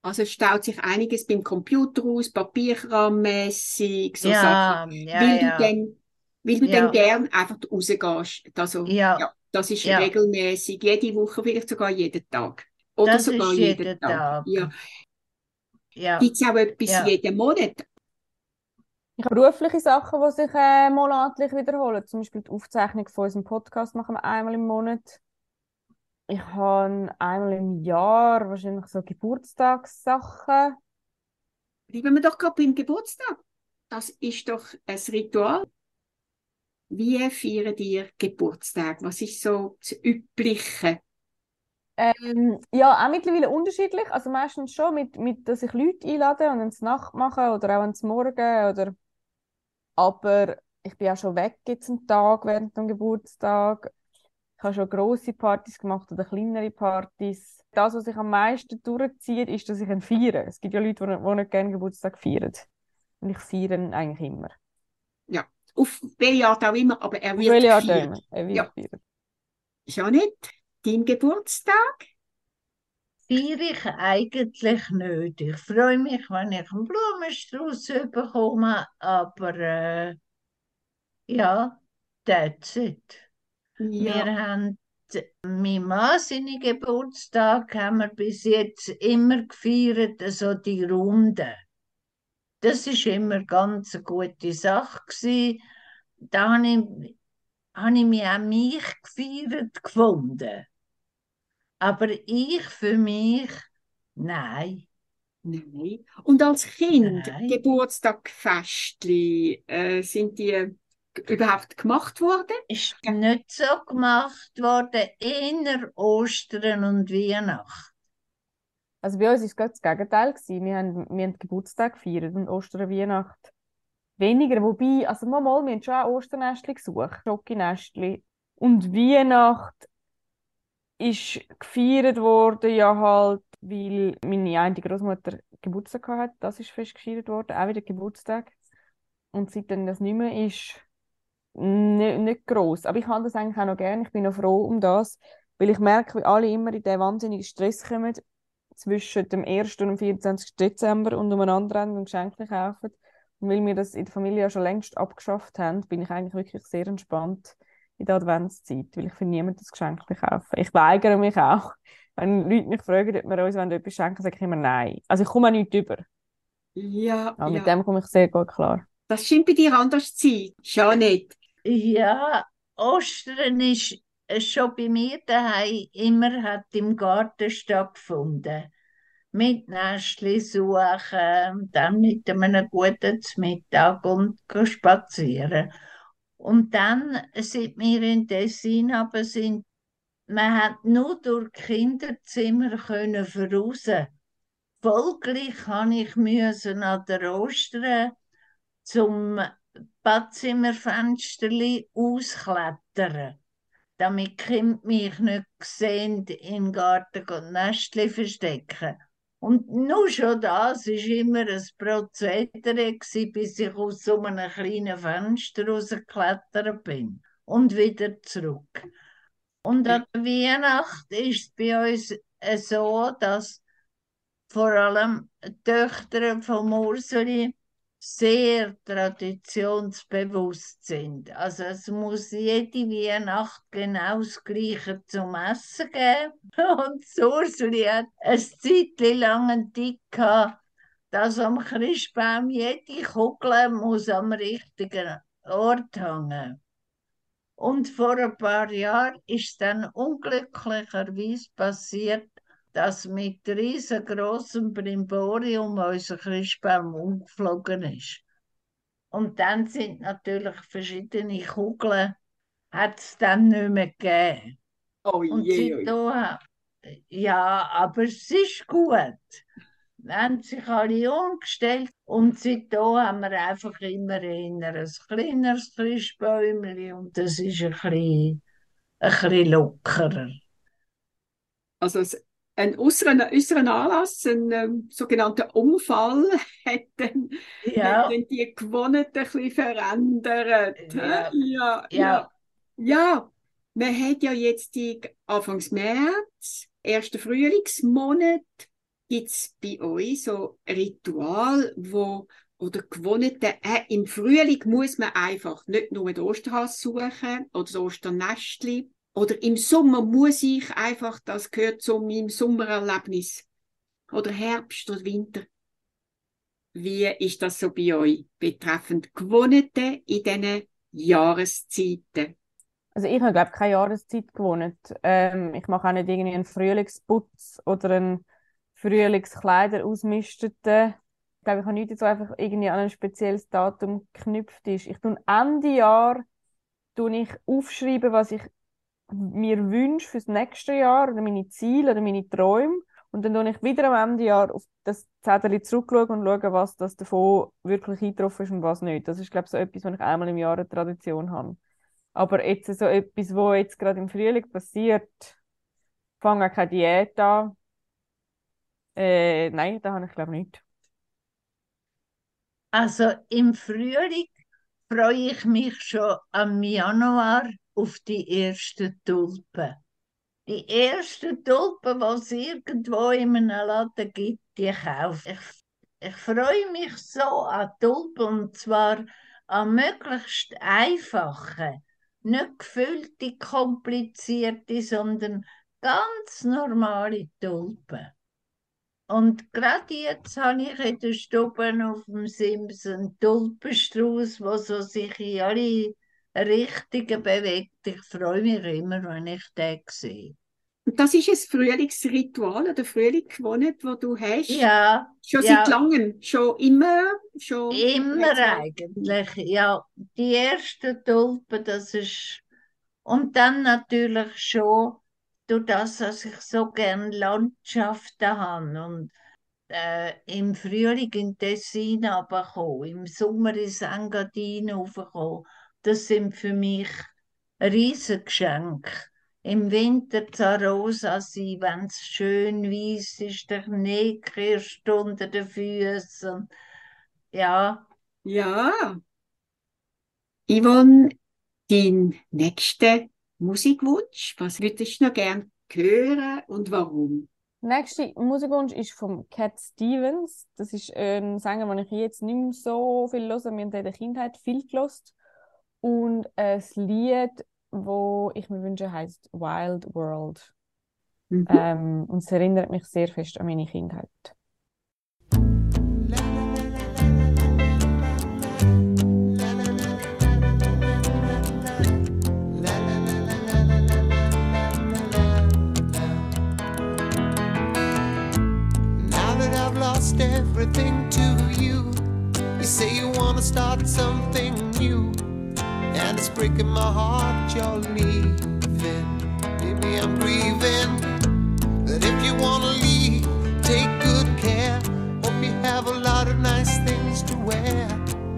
also staut sich einiges beim Computer aus, papierkrammässig, so Sachen. Ja, ja, Weil du ja, dann, weil du Ja. dann gern einfach rausgehst. Also, ja, ja, das ist Ja. regelmäßig, jede Woche, vielleicht sogar jeden Tag. Oder das sogar ist jeden Tag. Tag. Ja. Ja, Gibt es auch etwas Ja. jeden Monat? Ich habe berufliche Sachen, die sich äh, monatlich wiederholen. Zum Beispiel die Aufzeichnung von unserem Podcast machen wir einmal im Monat. Ich habe einmal im Jahr wahrscheinlich so Geburtstagssachen. Bleiben wir doch gerade beim Geburtstag. Das ist doch ein Ritual. Wie feiern ihr Geburtstag? Was ist so das Übliche? Ähm, ja, auch mittlerweile unterschiedlich. Also meistens schon, mit, mit, dass ich Leute einlade und ins Nacht mache oder auch ins Morgen. Oder... Aber ich bin auch schon weg jetzt einen Tag während dem Geburtstag. Ich habe schon grosse Partys gemacht oder kleinere Partys. Das, was sich am meisten durchzieht, ist, dass ich ihn feiere. Es gibt ja Leute, die nicht, nicht gerne Geburtstag feiern. Und ich feiere ihn eigentlich immer. Ja, auf welche Art auch immer, aber er Auf wird welche Art auch immer. Er wird Ja. gefeiert. Janet, dein Geburtstag? feiere ich eigentlich nicht. Ich freue mich, wenn ich einen Blumenstrauß bekomme, aber äh, ja, that's it. Wir Ja, haben, mein Mann, seinen Geburtstag haben wir bis jetzt immer gefeiert, so die Runde. Das ist immer ganz eine gute Sache gewesen. Da habe ich, habe ich mich auch mich gefeiert gefunden. Aber ich für mich, nein, nein. Und als Kind, nein. Geburtstagfestli, äh, sind die überhaupt gemacht worden? Ist nicht so gemacht worden, eher Ostern und Weihnachten. Also bei uns war es gerade das Gegenteil. Gewesen. Wir haben, wir haben Geburtstag gefeiert und Ostern, Weihnacht weniger. Wobei, also mal, wir haben schon auch Osternestli gesucht, Schokinestli. Und Weihnacht ist gefeiert worden, ja halt, weil meine eine Großmutter Geburtstag hatte. Das ist fest gefeiert worden, auch wieder Geburtstag. Und seitdem das nicht mehr ist, nicht, nicht gross. Aber ich habe das eigentlich auch noch gerne. Ich bin noch froh um das, weil ich merke, wie alle immer in diesen wahnsinnigen Stress kommen zwischen dem 1. und dem 24. Dezember und umeinander rennen und Geschenke kaufen. Und weil wir das in der Familie ja schon längst abgeschafft haben, bin ich eigentlich wirklich sehr entspannt in der Adventszeit, weil ich für niemanden das Geschenk kaufen. Ich weigere mich auch. Wenn Leute mich fragen, ob wir uns etwas schenken, sage ich immer nein. Also ich komme auch nicht über. Ja, Aber mit ja. dem komme ich sehr gut klar. Das scheint bei dir anders zu sein. Janet. Ja, Ostern ist es schon bei mir daheim immer hat im Garten stattgefunden. Mit Nestli suchen, dann mit einem guten Mittag und spazieren. Und dann, seit wir in Tessin aber sind, man hat nur durch Kinderzimmer können voraus. Folglich habe ich müssen an der Ostern zum Badzimmerfensterli ausklettern, damit die Kinder mich nicht sehen im Garten und Nestli verstecken. Und nur schon das war immer ein Prozedere, bis ich aus so einem kleinen Fenster rausgeklettert bin und wieder zurück. Und an der Weihnacht ist es bei uns äh, so, dass vor allem die Töchter vom Ursuli sehr traditionsbewusst sind. Also es muss jede Weihnacht genau das Gleiche zum Essen geben. *laughs* Und so Ursuli hat eine Zeit lang einen Tick dass am Christbaum jede Kugel muss am richtigen Ort hängen. Und vor ein paar Jahren ist dann unglücklicherweise passiert, dass mit riesengroßem Brimborium unser Christbaum umgeflogen ist. Und dann sind natürlich verschiedene Kugeln, hat es dann nicht mehr gegeben. Oh Und je, seitdem, ja, aber es ist gut. Wir haben sich alle umgestellt und seitdem haben wir einfach immer ein kleineres Christbäumchen und das ist ein bisschen, ein bisschen lockerer. Also es- ein äußeren, äußeren Anlass, ein ähm, sogenannter Unfall, *laughs* hat dann, Ja, dann die Gewohnheiten ein bisschen verändert. Ja. ja, Ja. ja. Ja, man hat ja jetzt die Anfangs März, ersten Frühlingsmonat, gibt es bei euch so Ritual, wo oder Gewohnheiten, äh, im Frühling muss man einfach nicht nur den Osterhase suchen oder das Osternestli, oder im Sommer muss ich einfach, das gehört zu meinem Sommererlebnis. Oder Herbst oder Winter. Wie ist das so bei euch betreffend Gewohnheiten in diesen Jahreszeiten? Also ich habe, glaube ich, keine Jahreszeit gewohnt. Ähm, ich mache auch nicht irgendwie einen Frühlingsputz oder einen Frühlingskleider ausmisteten. Ich glaube, ich habe nichts, so einfach irgendwie an ein spezielles Datum geknüpft ist. Ich tue Ende Jahr tue ich aufschreiben, was ich mir wünsche fürs nächste Jahr oder meine Ziele oder meine Träume. Und dann tue ich wieder am Ende Jahr auf das Zettel zurückschauen und schauen, was das davon wirklich eingetroffen ist und was nicht. Das ist, glaube ich, so etwas, was ich einmal im Jahr eine Tradition habe. Aber jetzt so etwas, wo jetzt gerade im Frühling passiert, fange auch keine Diät an. Äh, nein, da habe ich glaube nicht. Also im Frühling freue ich mich schon am Januar auf die ersten Tulpen. Die ersten Tulpen, die es irgendwo in einem Laden gibt, die kaufe ich. Ich freue mich so an Tulpen und zwar an möglichst einfache, nicht gefüllte, komplizierte, sondern ganz normale Tulpen. Und gerade jetzt habe ich in der Stube auf dem Sims einen Tulpenstrauß, der so sich in alle Richtungen bewegt. Ich freue mich immer, wenn ich den sehe. Und das ist ein Frühlingsritual oder Frühlingsgewohnheit, das du hast. Ja, Schon ja. seit langem, schon immer, schon. immer eigentlich. Ja, die ersten Tulpen, das ist. Und dann natürlich schon durch das, dass ich so gerne Landschaften habe und äh, im Frühling in Tessin runterkommen, im Sommer in Engadin raufkommen. Das sind für mich Riesengeschenke. Im Winter Zarosa sein, wenn es schön weiß ist, der Schnee kirscht unter den Füßen. Ja, Ja. Yvonne, dein nächster Musikwunsch, was würdest du noch gern hören und warum? Der nächste Musikwunsch ist von Cat Stevens. Das ist ein Sänger, den ich jetzt nicht mehr so viel höre. Wir haben in der Kindheit viel gehört. Und ein Lied, wo ich mir wünsche, heißt Wild World. Mhm. Ähm, und es erinnert mich sehr fest an meine Kindheit. everything to you. You say you want to start something it's breaking my heart you're leaving. Baby, I'm grieving. But if you wanna leave, take good care. Hope you have a lot of nice things to wear.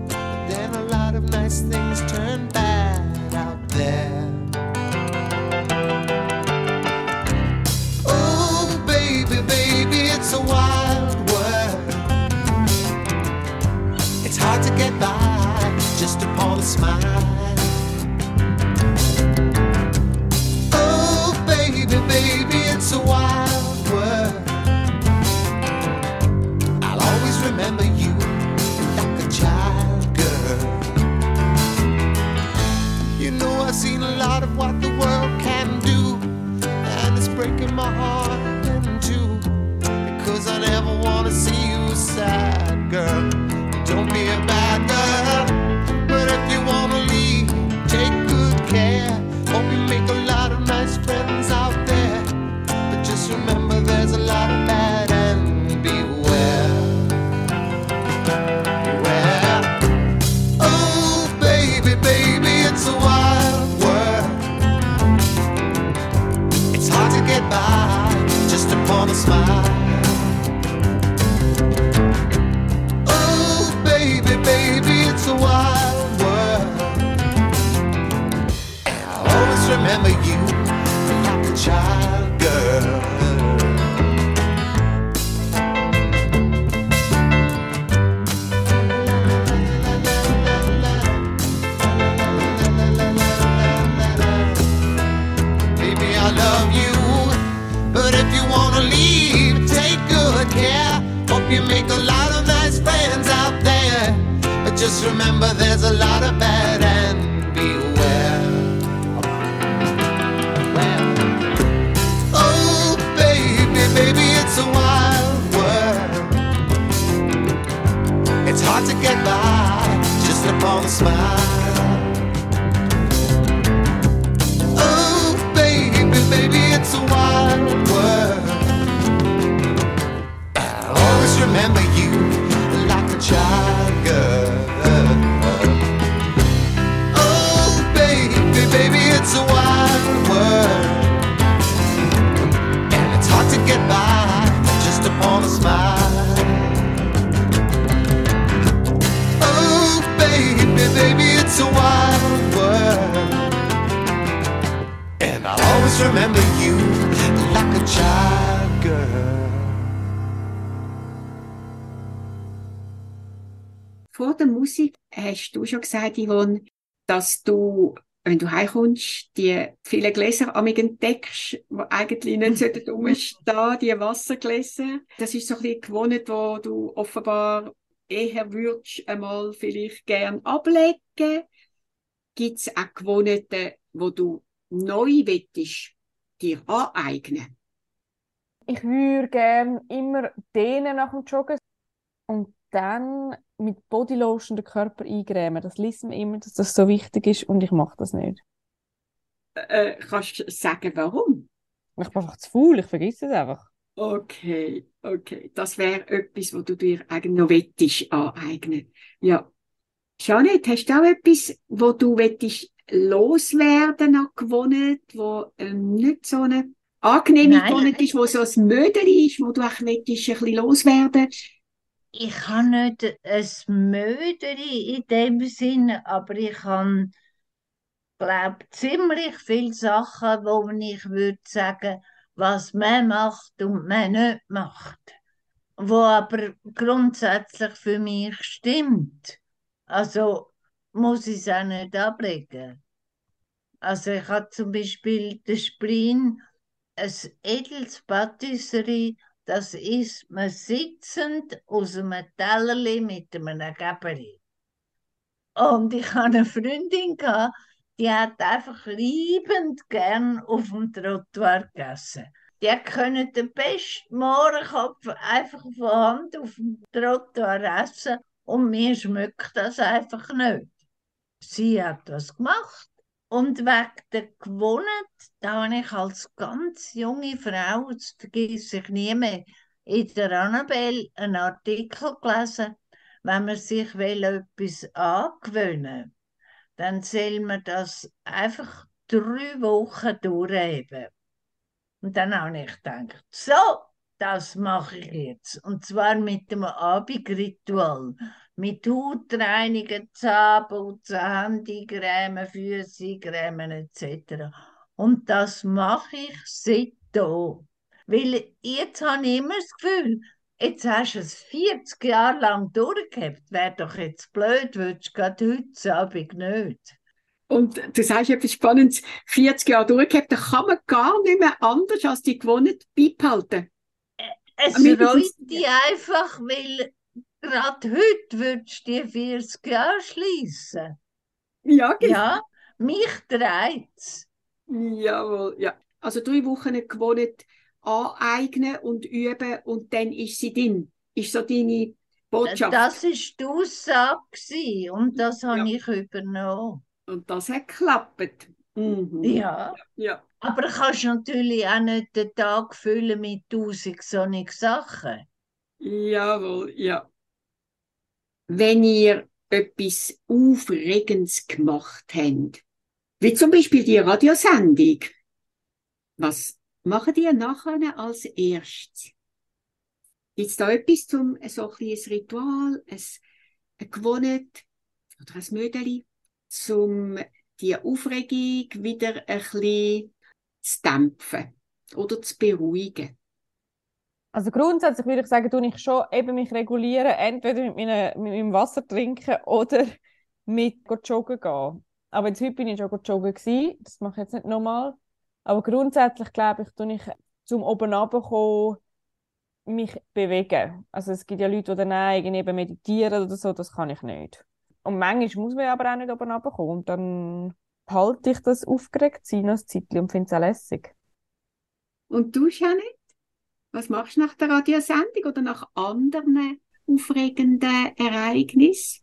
But then a lot of nice things turn bad out there. Oh, baby, baby, it's a wild world. It's hard to get by just upon a smile. My heart in two. Because I never want to see you sad, girl. Don't be a bad girl. But if you want to leave, take good care. Hope you make a lot of nice friends gesagt, Yvonne, dass du, wenn du heimkommst, die vielen Gläser amig entdeckst, die eigentlich nicht sollten rumstehen, *laughs* die Wassergläser. Das ist so ein bisschen gewohnt, wo du offenbar eher würdest einmal vielleicht gern ablegen. Gibt es auch Gewohnheiten, wo du neu wettest, dir aneignen? Ich würde gerne immer dehnen nach dem Joggen und dann mit Bodylotion den Körper eincremen. Das liest man immer, dass das so wichtig ist und ich mache das nicht. Äh, kannst du sagen, warum? Ich bin einfach zu faul, ich vergesse es einfach. Okay, okay. Das wäre etwas, wo du dir eigentlich noch aneignen. Ja. Janet, hast du auch etwas, wo du wettest loswerden an Gewohnheit, wo ähm, nicht so eine angenehme. Gewohnheit ist, wo so ein Mödeli ist, wo du auch wettest ein bisschen loswerden? Ich habe nicht ein Möderi in dem Sinne, aber ich habe, glaube ziemlich viele Sachen, wo ich würde sagen, was man macht und man nicht macht. Wo aber grundsätzlich für mich stimmt. Also muss ich es auch nicht ablegen. Also ich habe zum Beispiel den Spleen, ein edles Patisserie, das isst man sitzend aus einem Tellerli mit einem Geberi. Und ich hatte eine Freundin, die hat einfach liebend gern auf dem Trottoir gegessen. Die können den besten Mohrenkopf einfach von Hand auf dem Trottoir essen und mir schmeckt das einfach nicht. Sie hat das gemacht. Und wegen der Gewohnheit, da habe ich als ganz junge Frau, das vergesse ich nie mehr, in der Annabelle einen Artikel gelesen, wenn man sich will etwas angewöhnen dann soll man das einfach drei Wochen durchheben. Und dann habe ich gedacht, so, das mache ich jetzt. Und zwar mit dem Abendritual. Mit Hautreinigen, Zahnputzen, Handycreme, Füßecreme etc. Und das mache ich seitdem. Weil jetzt habe ich immer das Gefühl, jetzt hast du es 40 Jahre lang durchgehabt. Wäre doch jetzt blöd, würdest du gerade heute Abend nicht. Und du sagst etwas Spannendes, 40 Jahre durchgehabt, da kann man gar nicht mehr anders als die Gewohnheit beibehalten. Es Mindestens- reut dich einfach, weil gerade heute würdest du die 40 Jahre schließen. Ja, genau. Ja, mich dreht's. Jawohl, ja. Also drei Wochen eine Gewohnheit aneignen und üben und dann ist sie drin. Ist so deine Botschaft. Das war die Aussage und das habe Ja. ich übernommen. Und das hat geklappt. Mhm. Ja, Ja. aber du kannst natürlich auch nicht den Tag füllen mit tausend solchen Sachen. Jawohl, ja. Wenn ihr etwas Aufregendes gemacht habt, wie zum Beispiel die Radiosendung, was machen ihr nachher als erstes? Gibt es da etwas zum so ein Ritual, ein, eine Gewohnheit oder ein Mödeli, um die Aufregung wieder ein bisschen zu dämpfen oder zu beruhigen? Also grundsätzlich würde ich sagen, tue ich schon eben mich regulieren, entweder mit, meinem- mit meinem Wasser trinken oder mit joggen gehen. Aber jetzt heute bin ich schon joggen gewesen, das mache ich jetzt nicht nochmal. Aber grundsätzlich glaube ich, tue ich zum oben runterkommen, mich bewegen. Also es gibt ja Leute, die dann irgendwie eben meditieren oder so, das kann ich nicht. Und manchmal muss man aber auch nicht oben runterkommen und dann halte ich das aufgeregt sein als Zeitchen und finde es auch lässig. Und du, Janet? Was machst du nach der Radiosendung oder nach anderen aufregenden Ereignissen?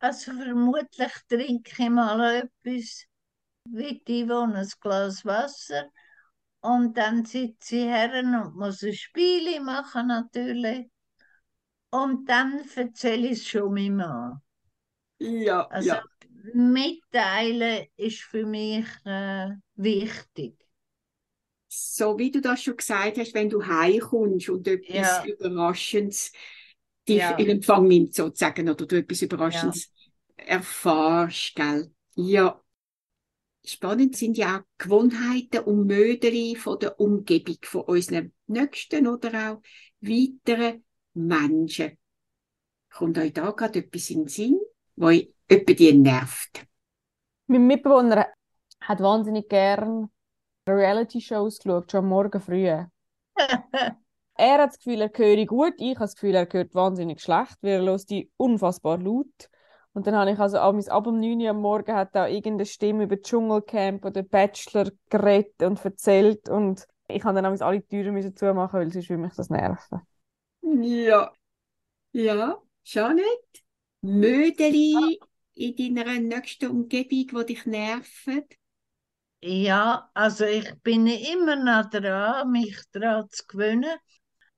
Also vermutlich trinke ich mal etwas, wie die ein Glas Wasser. Und dann sitze ich her und muss ein Spiel machen natürlich. Und dann erzähle ich es schon meinem Mann. Ja, Also ja. mitteilen ist für mich äh, wichtig. So wie du das schon gesagt hast, wenn du heimkommst und etwas Ja. Überraschendes dich Ja. in Empfang nimmt, sozusagen, oder du etwas Überraschendes erfährst, gell? Ja. Spannend sind ja auch Gewohnheiten und Mödeli von der Umgebung, von unseren Nächsten oder auch weiteren Menschen. Kommt euch da gerade etwas in den Sinn, wo euch etwa die nervt? Mein Mitbewohner hat wahnsinnig gern Reality-Shows geschaut, schon Morgen früh. *laughs* Er hat das Gefühl, er höre gut, ich habe das Gefühl, er hört wahnsinnig schlecht, weil er hört die unfassbar laut. Und dann habe ich also ab, ab um 9 Uhr am Morgen hat da irgendeine Stimme über Dschungelcamp oder Bachelor geredet und erzählt und ich habe dann alle Türen müssen zumachen, weil sonst würde mich das nerven. Ja. Ja, Janet? Mödeli in deiner nächsten Umgebung, die dich nerven? Ja, also ich bin immer noch dran, mich daran zu gewöhnen,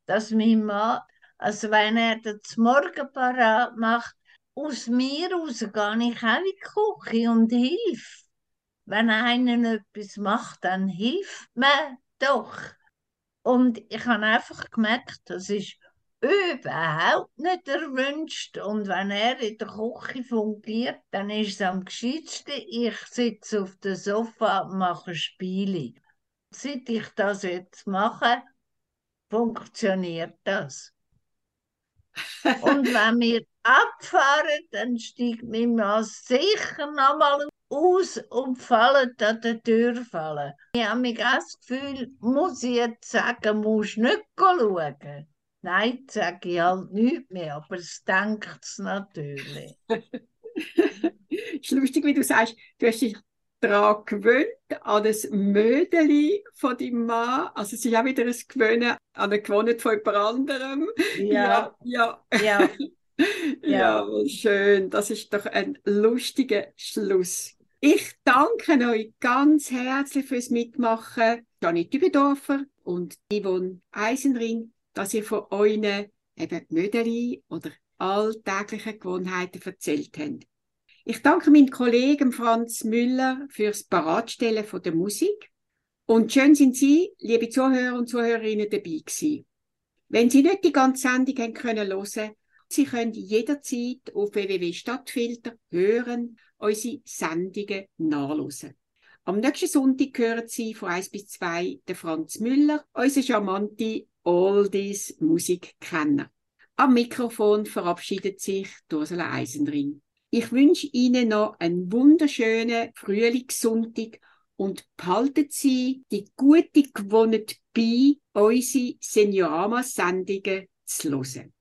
dass mein Mann, also wenn er das Morgen parat macht, aus mir raus gehe ich auch in die Küche und hilf. Wenn einer etwas macht, dann hilft mir doch. Und ich habe einfach gemerkt, das ist überhaupt nicht erwünscht. Und wenn er in der Küche fungiert, dann ist es am gescheitsten, ich sitze auf dem Sofa und mache Spiele. Seit ich das jetzt mache, funktioniert das. *laughs* Und wenn wir abfahren, dann steigt mein Mann sicher nochmal aus und fällt an der Tür fallen. Ich habe das Gefühl, muss ich jetzt sagen, musst nicht schauen. Nein, sage ich halt nicht mehr, aber es denkt es natürlich. *laughs* ist lustig, wie du sagst, du hast dich daran gewöhnt, an das Mödeli von deinem Mann. Also es ist auch wieder ein Gewöhnen an eine Gewohnheit von jemand anderem. Ja, ja, ja. ja, *laughs* ja, schön. Das ist doch ein lustiger Schluss. Ich danke euch ganz herzlich fürs Mitmachen. Janet Übendorfer und Yvonne Eisenring. Dass ihr von euren eben Mödeli oder alltäglichen Gewohnheiten erzählt habt. Ich danke meinem Kollegen Franz Müller fürs Paratstellen von der Musik. Und schön sind Sie, liebe Zuhörer und Zuhörerinnen, dabei gewesen. Wenn Sie nicht die ganze Sendung haben können hören, Sie können jederzeit auf www.stadtfilter hören, unsere Sendungen nachlesen. Am nächsten Sonntag hören Sie von 1 bis 2 den Franz Müller, unsere charmante Oldies Musikkenner. Am Mikrofon verabschiedet sich Ursula Eisenring. Ich wünsche Ihnen noch einen wunderschönen Frühlingssonntag und behalten Sie die gute Gewohnheit bei, unsere Seniorama-Sendungen zu hören.